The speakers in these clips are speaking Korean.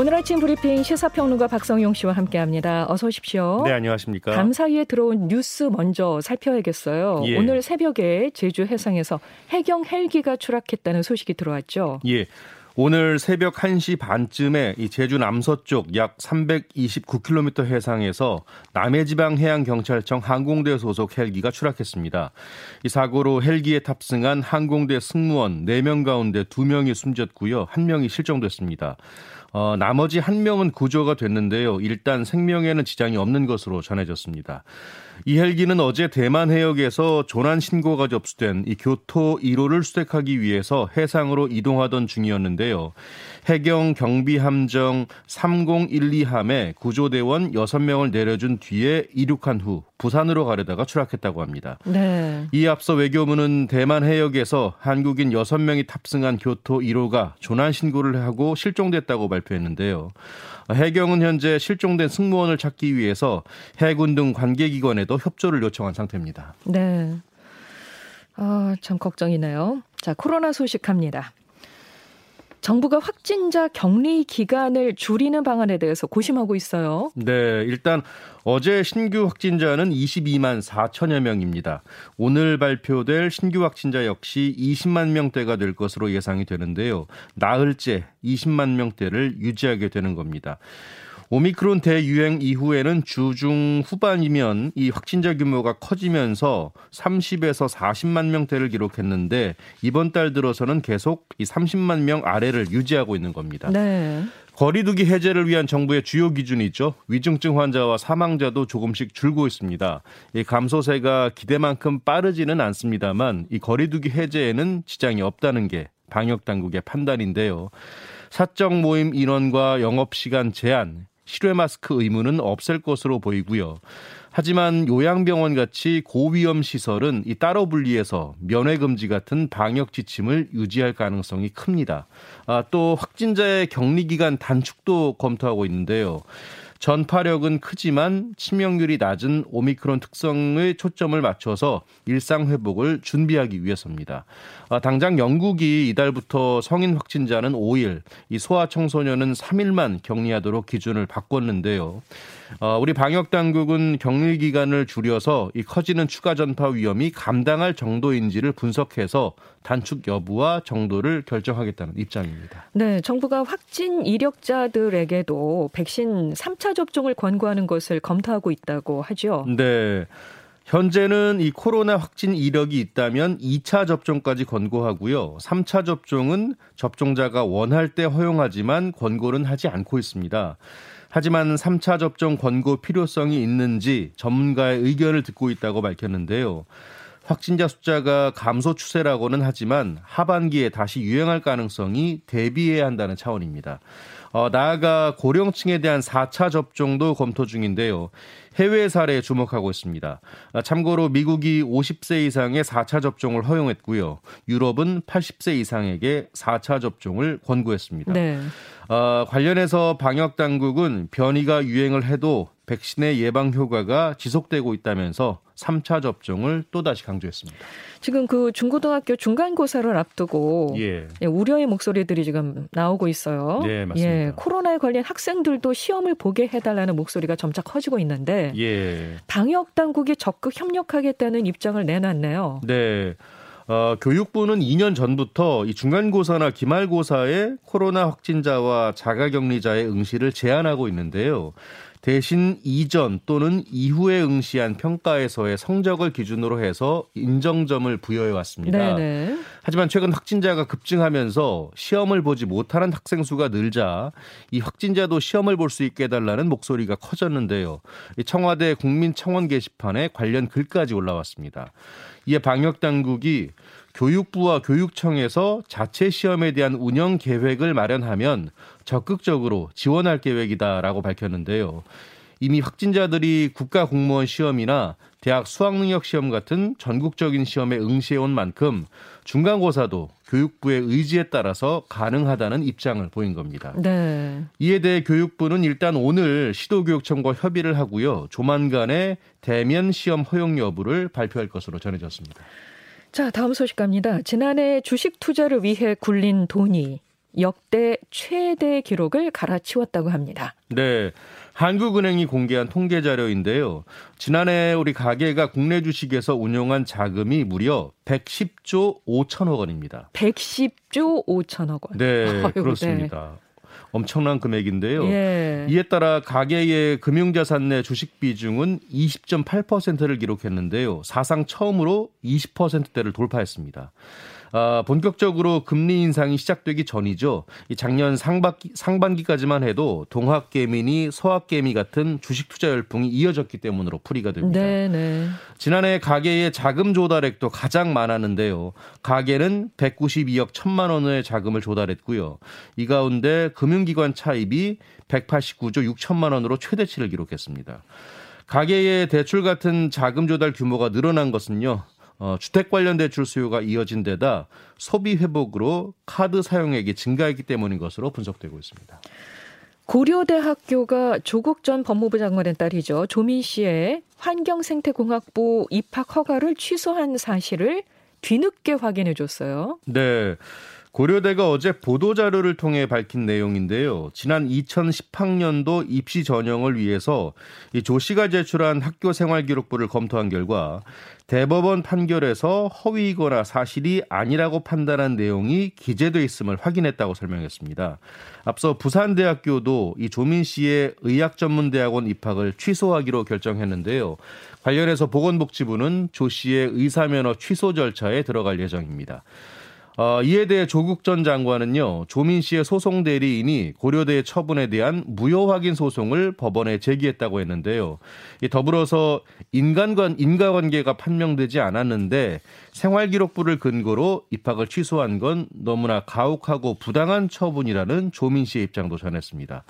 오늘 아침 브리핑 시사평론가 박성용 씨와 함께합니다. 어서 오십시오. 네, 안녕하십니까. 감사위에 들어온 뉴스 먼저 살펴야겠어요. 예. 오늘 새벽에 제주 해상에서 해경 헬기가 추락했다는 소식이 들어왔죠. 예. 오늘 새벽 1시 반쯤에 이 제주 남서쪽 약 329km 해상에서 남해지방해양경찰청 항공대 소속 헬기가 추락했습니다. 이 사고로 헬기에 탑승한 항공대 승무원 4명 가운데 2명이 숨졌고요. 1명이 실종됐습니다. 어, 나머지 한 명은 구조가 됐는데요. 일단 생명에는 지장이 없는 것으로 전해졌습니다. 이 헬기는 어제 대만 해역에서 조난 신고가 접수된 이 교토 1호를 수색하기 위해서 해상으로 이동하던 중이었는데요. 해경 경비함정 3012함에 구조대원 6명을 내려준 뒤에 이륙한 후 부산으로 가려다가 추락했다고 합니다. 네. 이 앞서 외교부는 대만 해역에서 한국인 6명이 탑승한 교토 1호가 조난 신고를 하고 실종됐다고 발표했 는데요. 해경은 현재 실종된 승무원을 찾기 위해서 해군 등 관계기관에도 협조를 요청한 상태입니다. 네. 아, 참 걱정이네요. 자, 코로나 소식합니다. 정부가 확진자 격리 기간을 줄이는 방안에 대해서 고심하고 있어요. 네, 일단 어제 신규 확진자는 22만 4천여 명입니다. 오늘 발표될 신규 확진자 역시 20만 명대가 될 것으로 예상이 되는데요. 나흘째 20만 명대를 유지하게 되는 겁니다. 오미크론 대유행 이후에는 주중 후반이면 이 확진자 규모가 커지면서 30에서 40만 명대를 기록했는데 이번 달 들어서는 계속 이 30만 명 아래를 유지하고 있는 겁니다. 네. 거리두기 해제를 위한 정부의 주요 기준이 있죠. 위중증 환자와 사망자도 조금씩 줄고 있습니다. 이 감소세가 기대만큼 빠르지는 않습니다만 이 거리두기 해제에는 지장이 없다는 게 방역 당국의 판단인데요. 사적 모임 인원과 영업 시간 제한, 실외 마스크 의무는 없앨 것으로 보이고요. 하지만 요양병원 같이 고위험 시설은 이 따로 분리해서 면회 금지 같은 방역 지침을 유지할 가능성이 큽니다. 아, 또 확진자의 격리 기간 단축도 검토하고 있는데요. 전파력은 크지만 치명률이 낮은 오미크론 특성의 초점을 맞춰서 일상 회복을 준비하기 위해서입니다. 아, 당장 영국이 이달부터 성인 확진자는 5일, 이 소아 청소년은 3일만 격리하도록 기준을 바꿨는데요. 어, 우리 방역 당국은 격리 기간을 줄여서 이 커지는 추가 전파 위험이 감당할 정도인지를 분석해서 단축 여부와 정도를 결정하겠다는 입장입니다. 네, 정부가 확진 이력자들에게도 백신 3차 접종을 권고하는 것을 검토하고 있다고 하죠. 네. 현재는 이 코로나 확진 이력이 있다면 2차 접종까지 권고하고요. 3차 접종은 접종자가 원할 때 허용하지만 권고는 하지 않고 있습니다. 하지만 3차 접종 권고 필요성이 있는지 전문가의 의견을 듣고 있다고 밝혔는데요. 확진자 숫자가 감소 추세라고는 하지만 하반기에 다시 유행할 가능성이 대비해야 한다는 차원입니다. 어, 나아가 고령층에 대한 4차 접종도 검토 중인데요. 해외 사례에 주목하고 있습니다. 아, 참고로 미국이 50세 이상의 4차 접종을 허용했고요. 유럽은 80세 이상에게 4차 접종을 권고했습니다. 네. 어, 관련해서 방역 당국은 변이가 유행을 해도 백신의 예방 효과가 지속되고 있다면서 3차 접종을 또다시 강조했습니다. 지금 그 중고등학교 중간고사를 앞두고 예. 예, 우려의 목소리들이 지금 나오고 있어요. 네, 맞습니다. 예, 코로나에 걸린 학생들도 시험을 보게 해달라는 목소리가 점차 커지고 있는데 예. 방역 당국이 적극 협력하겠다는 입장을 내놨네요. 네. 어, 교육부는 2년 전부터 이 중간고사나 기말고사에 코로나 확진자와 자가격리자의 응시를 제한하고 있는데요. 대신 이전 또는 이후에 응시한 평가에서의 성적을 기준으로 해서 인정점을 부여해 왔습니다. 네네. 하지만 최근 확진자가 급증하면서 시험을 보지 못하는 학생 수가 늘자 이 확진자도 시험을 볼 수 있게 해달라는 목소리가 커졌는데요. 이 청와대 국민청원 게시판에 관련 글까지 올라왔습니다. 이에 방역 당국이 교육부와 교육청에서 자체 시험에 대한 운영 계획을 마련하면 적극적으로 지원할 계획이다라고 밝혔는데요. 이미 확진자들이 국가 공무원 시험이나 대학 수학능력 시험 같은 전국적인 시험에 응시해온 만큼 중간고사도 교육부의 의지에 따라서 가능하다는 입장을 보인 겁니다. 네. 이에 대해 교육부는 일단 오늘 시도교육청과 협의를 하고요. 조만간에 대면 시험 허용 여부를 발표할 것으로 전해졌습니다. 자, 다음 소식 갑니다. 지난해 주식 투자를 위해 굴린 돈이 역대 최대 기록을 갈아치웠다고 합니다. 네. 한국은행이 공개한 통계 자료인데요. 지난해 우리 가계가 국내 주식에서 운용한 자금이 무려 110조 5천억 원입니다. 110조 5천억 원. 네, 아유, 그렇습니다. 네. 엄청난 금액인데요. 예. 이에 따라 가계의 금융자산 내 주식 비중은 20.8%를 기록했는데요. 사상 처음으로 20%대를 돌파했습니다. 아, 본격적으로 금리 인상이 시작되기 전이죠. 작년 상반기, 상반기까지만 해도 동학개미니 서학개미 같은 주식 투자 열풍이 이어졌기 때문으로 풀이가 됩니다. 네, 네. 지난해 가계의 자금 조달액도 가장 많았는데요. 가계는 192억 1천만 원의 자금을 조달했고요. 이 가운데 금융기관 차입이 189조 6천만 원으로 최대치를 기록했습니다. 가계의 대출 같은 자금 조달 규모가 늘어난 것은요. 어, 주택 관련 대출 수요가 이어진 데다 소비 회복으로 카드 사용액이 증가했기 때문인 것으로 분석되고 있습니다. 고려대학교가 조국 전 법무부 장관의 딸이죠. 조민 씨의 환경생태공학부 입학 허가를 취소한 사실을 뒤늦게 확인해 줬어요. 네. 고려대가 어제 보도자료를 통해 밝힌 내용인데요. 지난 2010학년도 입시 전형을 위해서 이조 씨가 제출한 학교 생활 기록부를 검토한 결과 대법원 판결에서 허위이거나 사실이 아니라고 판단한 내용이 기재돼 있음을 확인했다고 설명했습니다. 앞서 부산대학교도 이 조민 씨의 의학전문대학원 입학을 취소하기로 결정했는데요. 관련해서 보건복지부는 조 씨의 의사면허 취소 절차에 들어갈 예정입니다. 어, 이에 대해 조국 전 장관은요, 조민 씨의 소송 대리인이 고려대의 처분에 대한 무효 확인 소송을 법원에 제기했다고 했는데요. 더불어서 인간관, 인과관계가 판명되지 않았는데 생활기록부를 근거로 입학을 취소한 건 너무나 가혹하고 부당한 처분이라는 조민 씨의 입장도 전했습니다.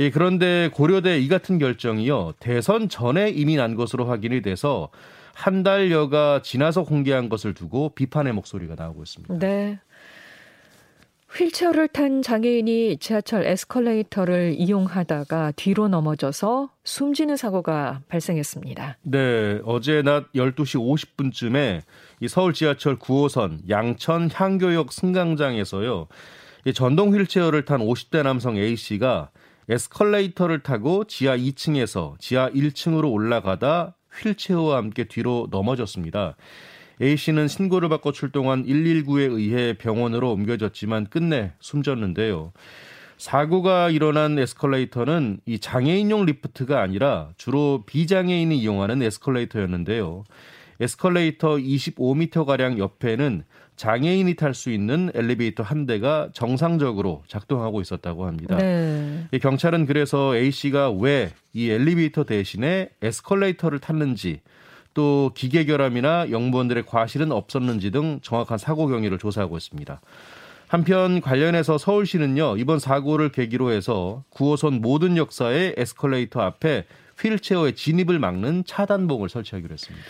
예, 그런데 고려대 이 같은 결정이요, 대선 전에 이미 난 것으로 확인이 돼서 한 달여가 지나서 공개한 것을 두고 비판의 목소리가 나오고 있습니다. 네. 휠체어를 탄 장애인이 지하철 에스컬레이터를 이용하다가 뒤로 넘어져서 숨지는 사고가 발생했습니다. 네, 어제 낮 12시 50분쯤에 이 서울 지하철 9호선 양천 향교역 승강장에서요. 이 전동 휠체어를 탄 50대 남성 A씨가 에스컬레이터를 타고 지하 2층에서 지하 1층으로 올라가다 휠체어와 함께 뒤로 넘어졌습니다. A씨는 신고를 받고 출동한 119에 의해 병원으로 옮겨졌지만 끝내 숨졌는데요. 사고가 일어난 에스컬레이터는 이 장애인용 리프트가 아니라 주로 비장애인이 이용하는 에스컬레이터였는데요. 에스컬레이터 25m가량 옆에는 장애인이 탈 수 있는 엘리베이터 한 대가 정상적으로 작동하고 있었다고 합니다. 네. 경찰은 그래서 A 씨가 왜 이 엘리베이터 대신에 에스컬레이터를 탔는지 또 기계 결함이나 영무원들의 과실은 없었는지 등 정확한 사고 경위를 조사하고 있습니다. 한편 관련해서 서울시는요 이번 사고를 계기로 해서 9호선 모든 역사의 에스컬레이터 앞에 휠체어의 진입을 막는 차단봉을 설치하기로 했습니다.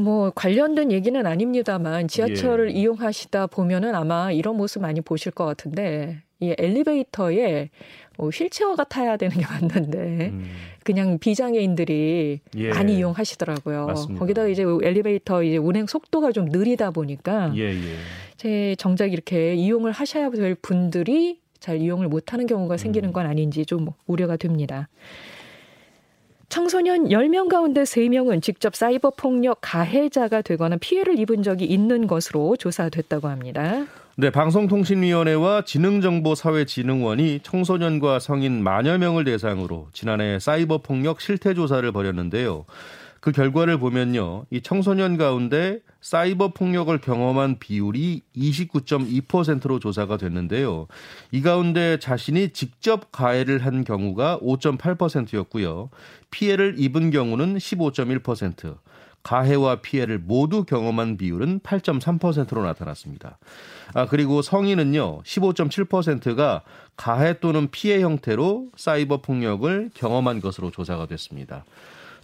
뭐 관련된 얘기는 아닙니다만 지하철을 예. 이용하시다 보면은 아마 이런 모습 많이 보실 것 같은데 이 엘리베이터에 뭐 휠체어가 타야 되는 게 맞는데 음. 그냥 비장애인들이 예. 많이 이용하시더라고요. 맞습니다. 거기다가 이제 엘리베이터 이제 운행 속도가 좀 느리다 보니까 예, 예. 제 정작 이렇게 이용을 하셔야 될 분들이 잘 이용을 못하는 경우가 생기는 음. 건 아닌지 좀 우려가 됩니다. 청소년 10명 가운데 3명은 직접 사이버 폭력 가해자가 되거나 피해를 입은 적이 있는 것으로 조사됐다고 합니다. 네, 방송통신위원회와 지능정보사회진흥원이 청소년과 성인 만여 명을 대상으로 지난해 사이버 폭력 실태 조사를 벌였는데요. 그 결과를 보면요. 이 청소년 가운데 사이버 폭력을 경험한 비율이 29.2%로 조사가 됐는데요. 이 가운데 자신이 직접 가해를 한 경우가 5.8%였고요. 피해를 입은 경우는 15.1%, 가해와 피해를 모두 경험한 비율은 8.3%로 나타났습니다. 아, 그리고 성인은요, 15.7%가 가해 또는 피해 형태로 사이버 폭력을 경험한 것으로 조사가 됐습니다.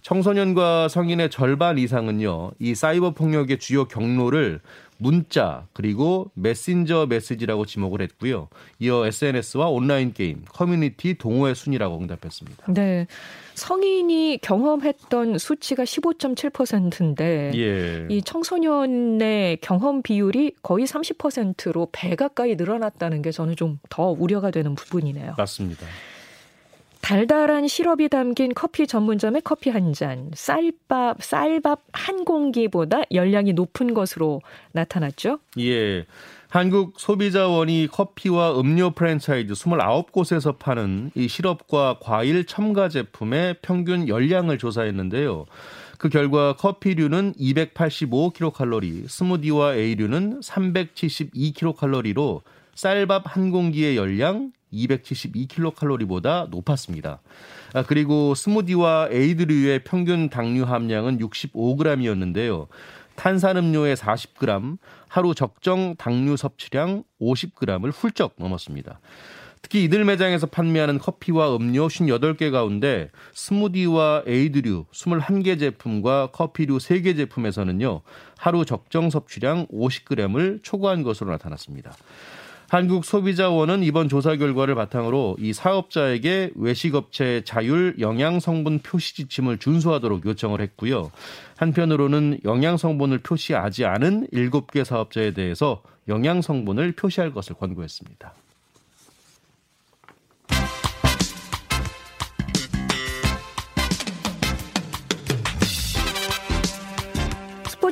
청소년과 성인의 절반 이상은요, 이 사이버 폭력의 주요 경로를 문자 그리고 메신저 메시지라고 지목을 했고요. 이어 SNS와 온라인 게임, 커뮤니티 동호회 순이라고 응답했습니다. 네. 성인이 경험했던 수치가 15.7%인데 예. 이 청소년의 경험 비율이 거의 30%로 배 가까이 늘어났다는 게 저는 좀 더 우려가 되는 부분이네요. 맞습니다. 달달한 시럽이 담긴 커피 전문점의 커피 한 잔, 쌀밥, 쌀밥 한 공기보다 열량이 높은 것으로 나타났죠? 예. 한국 소비자원이 커피와 음료 프랜차이즈 29곳에서 파는 이 시럽과 과일 첨가 제품의 평균 열량을 조사했는데요. 그 결과 커피류는 285kcal, 스무디와 A류는 372kcal로 쌀밥 한 공기의 열량 272kcal보다 높았습니다. 아, 그리고 스무디와 에이드류의 평균 당류 함량은 65g이었는데요. 탄산음료의 40g, 하루 적정 당류 섭취량 50g을 훌쩍 넘었습니다. 특히 이들 매장에서 판매하는 커피와 음료 58개 가운데 스무디와 에이드류 21개 제품과 커피류 3개 제품에서는요, 하루 적정 섭취량 50g을 초과한 것으로 나타났습니다. 한국소비자원은 이번 조사 결과를 바탕으로 이 사업자에게 외식업체 자율 영양성분 표시 지침을 준수하도록 요청을 했고요. 한편으로는 영양성분을 표시하지 않은 7개 사업자에 대해서 영양성분을 표시할 것을 권고했습니다.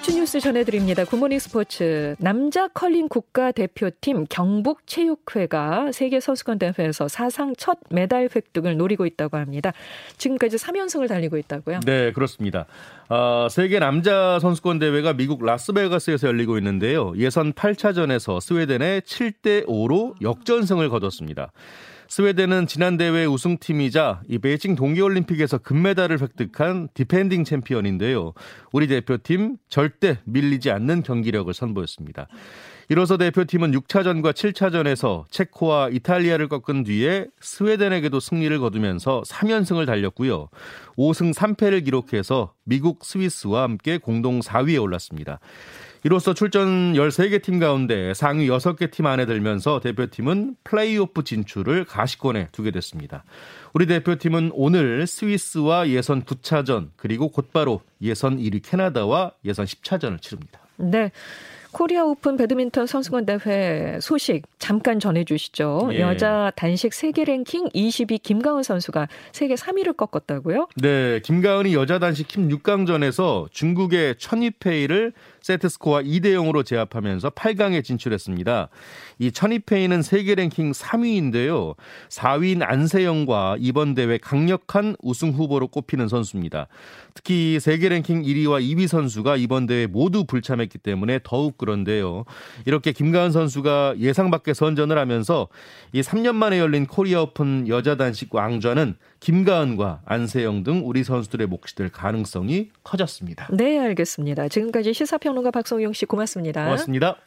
스포츠 뉴스 전해드립니다. 굿모닝 스포츠. 남자 컬링 국가대표팀 경북체육회가 세계선수권대회에서 사상 첫 메달 획득을 노리고 있다고 합니다. 지금까지 3연승을 달리고 있다고요? 네, 그렇습니다. 어, 세계 남자 선수권 대회가 미국 라스베가스에서 열리고 있는데요. 예선 8차전에서 스웨덴에 7대 5로 역전승을 거뒀습니다. 스웨덴은 지난 대회 우승팀이자 이 베이징 동계올림픽에서 금메달을 획득한 디펜딩 챔피언인데요. 우리 대표팀 절대 밀리지 않는 경기력을 선보였습니다. 이로써 대표팀은 6차전과 7차전에서 체코와 이탈리아를 꺾은 뒤에 스웨덴에게도 승리를 거두면서 3연승을 달렸고요. 5승 3패를 기록해서 미국, 스위스와 함께 공동 4위에 올랐습니다. 이로써 출전 13개 팀 가운데 상위 6개 팀 안에 들면서 대표팀은 플레이오프 진출을 가시권에 두게 됐습니다. 우리 대표팀은 오늘 스위스와 예선 9차전 그리고 곧바로 예선 1위 캐나다와 예선 10차전을 치릅니다. 네. 코리아 오픈 배드민턴 선수권 대회 소식 잠깐 전해주시죠. 예. 여자 단식 세계 랭킹 20위 김가은 선수가 세계 3위를 꺾었다고요? 네, 김가은이 여자 단식 16강전에서 중국의 천이페이를 세트 스코어 2대 0으로 제압하면서 8강에 진출했습니다. 이 천이페이는 세계 랭킹 3위인데요. 4위인 안세영과 이번 대회 강력한 우승 후보로 꼽히는 선수입니다. 특히 세계 랭킹 1위와 2위 선수가 이번 대회 모두 불참했기 때문에 더욱 그런데요. 이렇게 김가은 선수가 예상 밖의 선전을 하면서 이 3년 만에 열린 코리아 오픈 여자 단식 왕좌는 김가은과 안세영 등 우리 선수들의 몫이 될 가능성이 커졌습니다. 네, 알겠습니다. 지금까지 시사평론가 박성용 씨 고맙습니다. 고맙습니다.